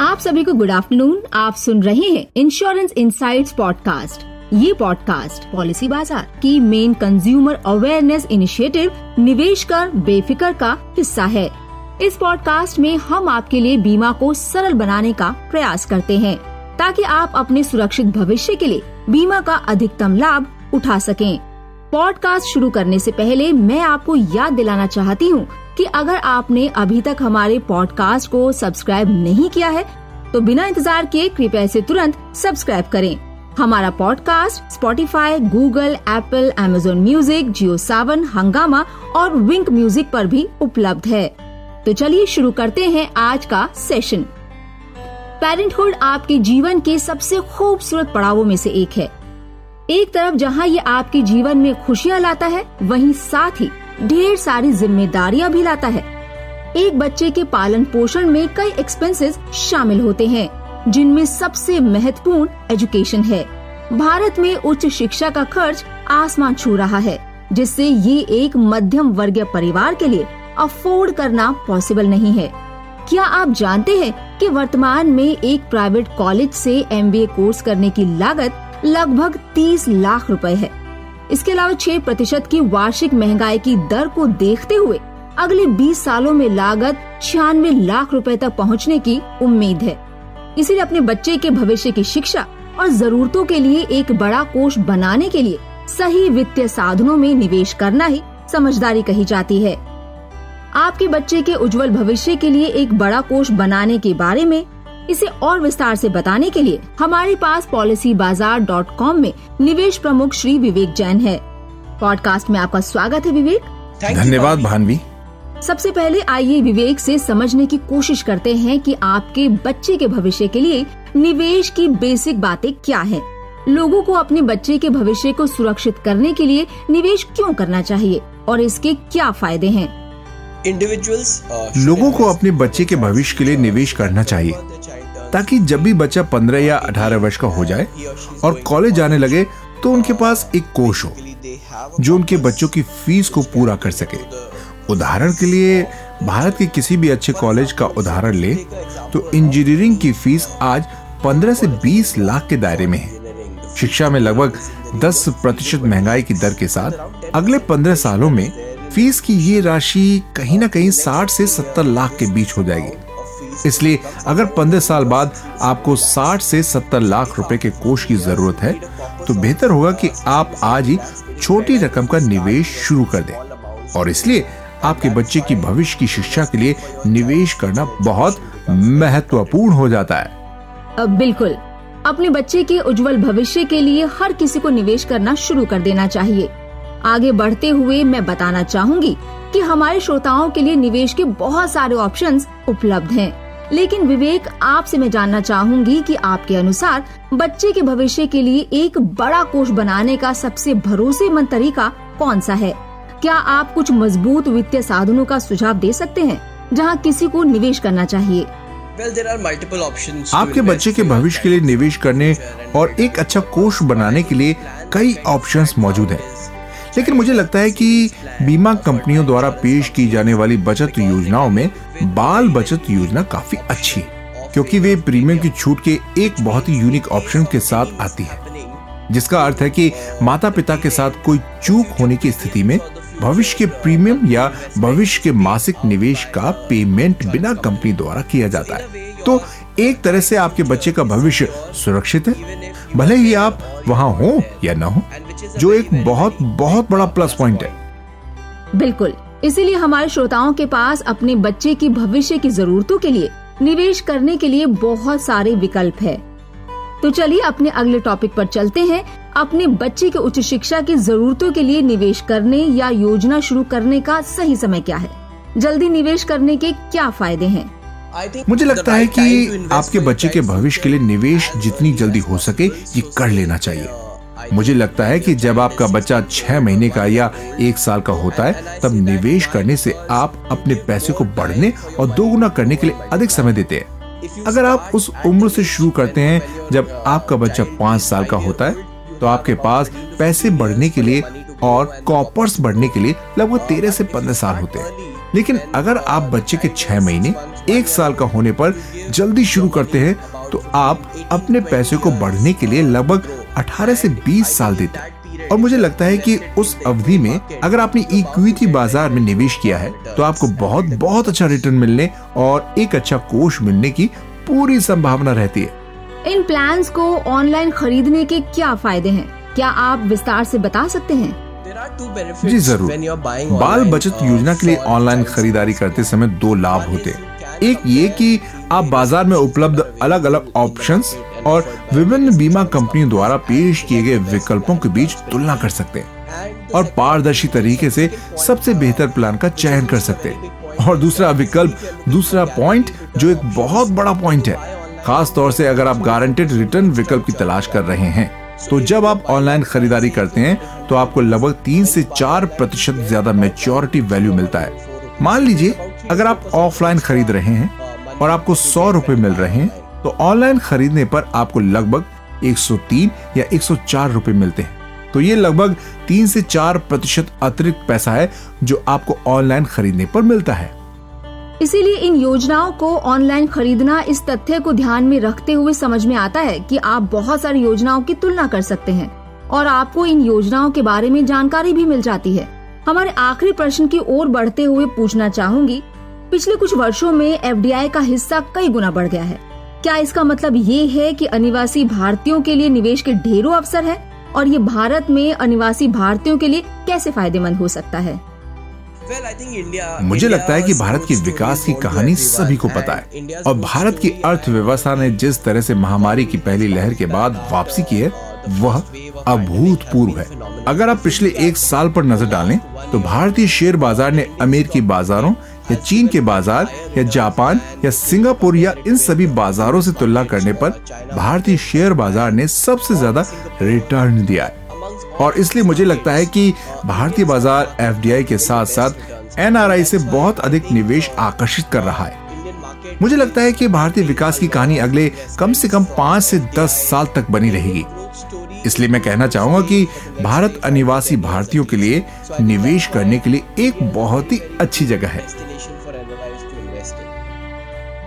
आप सभी को गुड आफ्टरनून आप सुन रहे हैं इंश्योरेंस इंसाइट्स पॉडकास्ट ये पॉडकास्ट पॉलिसी बाज़ार की मेन कंज्यूमर अवेयरनेस इनिशिएटिव निवेश कर, बेफिक्र का हिस्सा है। इस पॉडकास्ट में हम आपके लिए बीमा को सरल बनाने का प्रयास करते हैं, ताकि आप अपने सुरक्षित भविष्य के लिए बीमा का अधिकतम लाभ उठा सकें। पॉडकास्ट शुरू करने से पहले मैं आपको याद दिलाना चाहती हूँ कि अगर आपने अभी तक हमारे पॉडकास्ट को सब्सक्राइब नहीं किया है तो बिना इंतज़ार के कृपया इसे तुरंत सब्सक्राइब करें। हमारा podcast Spotify Google Apple Amazon music Jio Saavn Hungama और विंक म्यूज़िक पर भी उपलब्ध है। तो चलिए शुरू करते हैं आज का सेशन पेरेंटहुड आपके जीवन के सबसे खूबसूरत पड़ावों में से एक है। एक तरफ़ जहाँ ये आपके जीवन में खुशियाँ लाता है, वहीं साथ ही ढेर सारी जिम्मेदारियाँ भी लाता है। एक बच्चे के पालन पोषण में कई एक्सपेंसेस शामिल होते हैं, जिनमें सबसे महत्वपूर्ण एजुकेशन है। भारत में उच्च शिक्षा का खर्च आसमान छू रहा है, जिससे ये एक मध्यम वर्गीय परिवार के लिए अफोर्ड करना पॉसिबल नहीं है। क्या आप जानते हैं कि वर्तमान में एक प्राइवेट कॉलेज से एमबीए कोर्स करने की लागत लगभग 30 लाख रुपए है? इसके अलावा छह प्रतिशत की वार्षिक महँगाई की दर को देखते हुए अगले 20 सालों में लागत छियानवे लाख रुपए तक पहुँचने की उम्मीद है। इसीलिए अपने बच्चे के भविष्य की शिक्षा और जरूरतों के लिए एक बड़ा कोष बनाने के लिए सही वित्तीय साधनों में निवेश करना ही समझदारी कही जाती है। आपके बच्चे के उज्जवल भविष्य के लिए एक बड़ा कोष बनाने के बारे में इसे और विस्तार से बताने के लिए हमारे पास पॉलिसी बाज़ार डॉट कॉम में निवेश प्रमुख श्री विवेक जैन है। पॉडकास्ट में आपका स्वागत है विवेक। धन्यवाद भानवी। सबसे पहले आइए विवेक से समझने की कोशिश करते हैं कि आपके बच्चे के भविष्य के लिए निवेश की बेसिक बातें क्या हैं। लोगों को अपने बच्चे के भविष्य को सुरक्षित करने के लिए निवेश क्यों करना चाहिए और इसके क्या फ़ायदे हैं? इंडिविजुअल्स लोगों को अपने बच्चे के भविष्य के लिए निवेश करना चाहिए। ताकि जब भी बच्चा पंद्रह या अठारह वर्ष का हो जाए और कॉलेज जाने लगे तो उनके पास एक कोष हो, जो उनके बच्चों की फ़ीस को पूरा कर सके। उदाहरण के लिए, भारत के किसी भी अच्छे कॉलेज का उदाहरण ले तो इंजीनियरिंग की फ़ीस आज 15 से 20 लाख के दायरे में है। शिक्षा में लगभग 10 प्रतिशत महँगाई की दर के साथ, अगले 15 सालों में फ़ीस की ये राशि कहीं ना कहीं 60 से 70 लाख के बीच हो जाएगी। इसलिए अगर पंद्रह साल बाद आपको 60 से 70 लाख रुपए के कोष की ज़रूरत है तो बेहतर होगा कि आप आज ही छोटी रकम का निवेश शुरू कर दें। और इसलिए आपके बच्चे की भविष्य की शिक्षा के लिए निवेश करना बहुत महत्वपूर्ण हो जाता है। बिल्कुल। अपने बच्चे के उज्जवल भविष्य के लिए हर किसी को निवेश करना शुरू कर देना चाहिए। आगे बढ़ते हुए मैं बताना चाहूँगी कि हमारे श्रोताओं के लिए निवेश के बहुत सारे ऑप्शंस उपलब्ध हैं। लेकिन विवेक आपसे मैं जानना चाहूँगी कि आपके अनुसार बच्चे के भविष्य के लिए एक बड़ा कोष बनाने का सबसे भरोसेमंद तरीका कौन सा है? क्या आप कुछ मज़बूत वित्तीय साधनों का सुझाव दे सकते हैं जहाँ किसी को निवेश करना चाहिए? Well, there are multiple options आपके बच्चे के भविष्य के लिए निवेश करने और एक अच्छा कोष बनाने के लिए कई ऑप्शंस मौजूद हैं। लेकिन मुझे लगता है कि बीमा कंपनियों द्वारा पेश की जाने वाली बचत योजनाओं में बाल बचत योजना काफ़ी अच्छी है, क्योंकि वे प्रीमियम की छूट के एक बहुत ही यूनिक ऑप्शन के साथ आती है, जिसका अर्थ है कि माता पिता के साथ कोई चूक होने की स्थिति में भविष्य के प्रीमियम या भविष्य के मासिक निवेश का पेमेंट बिना कंपनी द्वारा किया जाता है। तो एक तरह से आपके बच्चे का भविष्य सुरक्षित है भले ही आप वहाँ हो या ना हो जो एक बहुत बहुत बड़ा प्लस पॉइंट है। बिल्कुल। इसीलिए हमारे श्रोताओं के पास अपने बच्चे की भविष्य की जरूरतों के लिए निवेश करने के लिए बहुत सारे विकल्प है। तो चलिए अपने अगले टॉपिक पर चलते हैं। अपने बच्चे के उच्च शिक्षा की जरूरतों के लिए निवेश करने या योजना शुरू करने का सही समय क्या है? जल्दी निवेश करने के क्या फ़ायदे हैं? मुझे लगता है कि आपके बच्चे के भविष्य के लिए निवेश जितनी जल्दी हो सके ये कर लेना चाहिए। मुझे लगता है कि जब आपका बच्चा छह महीने का या एक साल का होता है तब निवेश करने से आप अपने पैसे को बढ़ने और दोगुना करने के लिए अधिक समय देते हैं। अगर आप उस उम्र से शुरू करते हैं जब आपका बच्चा पाँच साल का होता है तो आपके पास पैसे बढ़ने के लिए और कॉपर्स बढ़ने के लिए लगभग तेरह से पंद्रह साल होते हैं। लेकिन अगर आप बच्चे के छह महीने, एक साल का होने पर जल्दी शुरू करते हैं तो आप अपने पैसे को बढ़ने के लिए लगभग 18 से 20 साल देते हैं। और मुझे लगता है कि उस अवधि में अगर आपने इक्विटी बाज़ार में निवेश किया है तो आपको बहुत बहुत अच्छा रिटर्न मिलने और एक अच्छा कोष मिलने की पूरी संभावना रहती है। इन प्लान्स को ऑनलाइन खरीदने के क्या फ़ायदे हैं? क्या आप विस्तार से बता सकते हैं? जी ज़रूर। बाल बचत योजना के लिए ऑनलाइन खरीदारी करते समय दो लाभ होते हैं। एक ये कि आप बाज़ार में उपलब्ध अलग अलग ऑप्शंस और विभिन्न बीमा कंपनियों द्वारा पेश किए गए विकल्पों के बीच तुलना कर सकते हैं और पारदर्शी तरीके से सबसे बेहतर प्लान का चयन कर सकते हैं। और दूसरा विकल्प दूसरा पॉइंट जो एक बहुत बड़ा पॉइंट है। खास तौर से अगर आप गारंटेड रिटर्न विकल्प की तलाश कर रहे हैं। तो जब आप ऑनलाइन खरीदारी करते हैं तो आपको लगभग तीन से चार प्रतिशत ज़्यादा मेच्योरिटी वैल्यू मिलता है। मान लीजिए, अगर आप ऑफलाइन खरीद रहे हैं और आपको सौ रुपए मिल रहे हैं तो ऑनलाइन खरीदने पर आपको लगभग 103 या 104 रुपए मिलते हैं। तो ये लगभग तीन से चार प्रतिशत अतिरिक्त पैसा है जो आपको ऑनलाइन खरीदने पर मिलता है। इसीलिए इन योजनाओं को ऑनलाइन खरीदना इस तथ्य को ध्यान में रखते हुए समझ में आता है कि आप बहुत सारी योजनाओं की तुलना कर सकते हैं और आपको इन योजनाओं के बारे में जानकारी भी मिल जाती है। हमारे आखिरी प्रश्न की ओर बढ़ते हुए पूछना चाहूँगी, पिछले कुछ वर्षों में एफडीआई का हिस्सा कई गुना बढ़ गया है। क्या इसका मतलब ये है कि अनिवासी भारतीयों के लिए निवेश के ढेरों अवसर है और ये भारत में अनिवासी भारतीयों के लिए कैसे फ़ायदेमंद हो सकता है? मुझे लगता है कि भारत की विकास की कहानी सभी को पता है। और भारत की अर्थव्यवस्था ने जिस तरह से महामारी की पहली लहर के बाद वापसी की है वह अभूतपूर्व है। अगर आप पिछले एक साल पर नज़र डालें तो भारतीय शेयर बाज़ार ने अमेरिकी बाजारों या चीन के बाज़ार या जापान या सिंगापुर या इन सभी बाजारों से तुलना करने पर भारतीय शेयर बाज़ार ने सबसे ज़्यादा रिटर्न दिया है। और इसलिए मुझे लगता है कि भारतीय बाज़ार एफडीआई के साथ साथ एन से बहुत अधिक निवेश आकर्षित कर रहा है। मुझे लगता है कि भारतीय विकास की कहानी अगले कम से कम पाँच से दस साल तक बनी रहेगी। इसलिए मैं कहना चाहूँगा कि भारत अनिवासी भारतीयों के लिए निवेश करने के लिए एक बहुत ही अच्छी जगह है।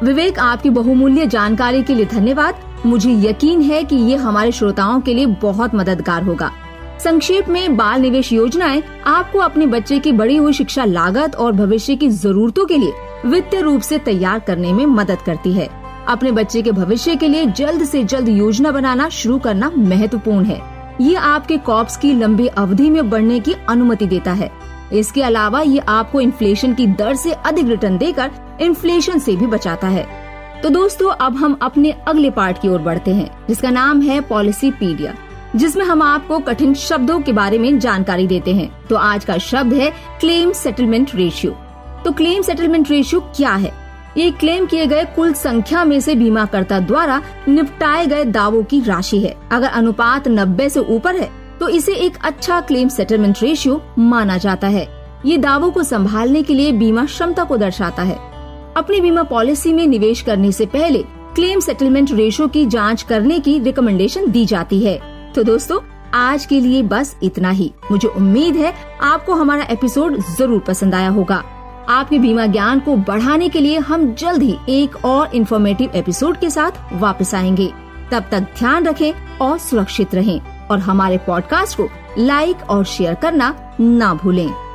विवेक, आपकी बहुमूल्य जानकारी के लिए धन्यवाद। मुझे यकीन है कि ये हमारे श्रोताओं के लिए बहुत मददगार होगा। संक्षेप में, बाल निवेश योजनाएँ आपको अपने बच्चे की बढ़ी हुई शिक्षा लागत और भविष्य की जरूरतों के लिए वित्तीय रूप से तैयार करने में मदद करती है। अपने बच्चे के भविष्य के लिए जल्द से जल्द योजना बनाना शुरू करना महत्वपूर्ण है। ये आपके कॉप्स की लंबी अवधि में बढ़ने की अनुमति देता है। इसके अलावा ये आपको इन्फ्लेशन की दर से अधिक रिटर्न देकर इन्फ्लेशन से भी बचाता है। तो दोस्तों, अब हम अपने अगले पार्ट की ओर बढ़ते हैं, जिसका नाम है पॉलिसी पीडिया जिसमें हम आपको कठिन शब्दों के बारे में जानकारी देते हैं। तो आज का शब्द है क्लेम सेटलमेंट रेशियो तो क्लेम सेटलमेंट रेशियो क्या है? ये क्लेम किए गए कुल संख्या में से बीमाकर्ता द्वारा निपटाए गए दावों की राशि है। अगर अनुपात 90 से ऊपर है तो इसे एक अच्छा क्लेम सेटलमेंट रेशियो माना जाता है। ये दावों को संभालने के लिए बीमा क्षमता को दर्शाता है। अपनी बीमा पॉलिसी में निवेश करने से पहले क्लेम सेटलमेंट रेशियो की जाँच करने की रिकमेंडेशन दी जाती है। तो दोस्तों, आज के लिए बस इतना ही। मुझे उम्मीद है आपको हमारा एपिसोड ज़रूर पसंद आया होगा। आपके बीमा ज्ञान को बढ़ाने के लिए हम जल्द ही एक और इन्फॉर्मेटिव एपिसोड के साथ वापस आएँगे। तब तक ध्यान रखें और सुरक्षित रहें और हमारे पॉडकास्ट को लाइक और शेयर करना ना भूलें।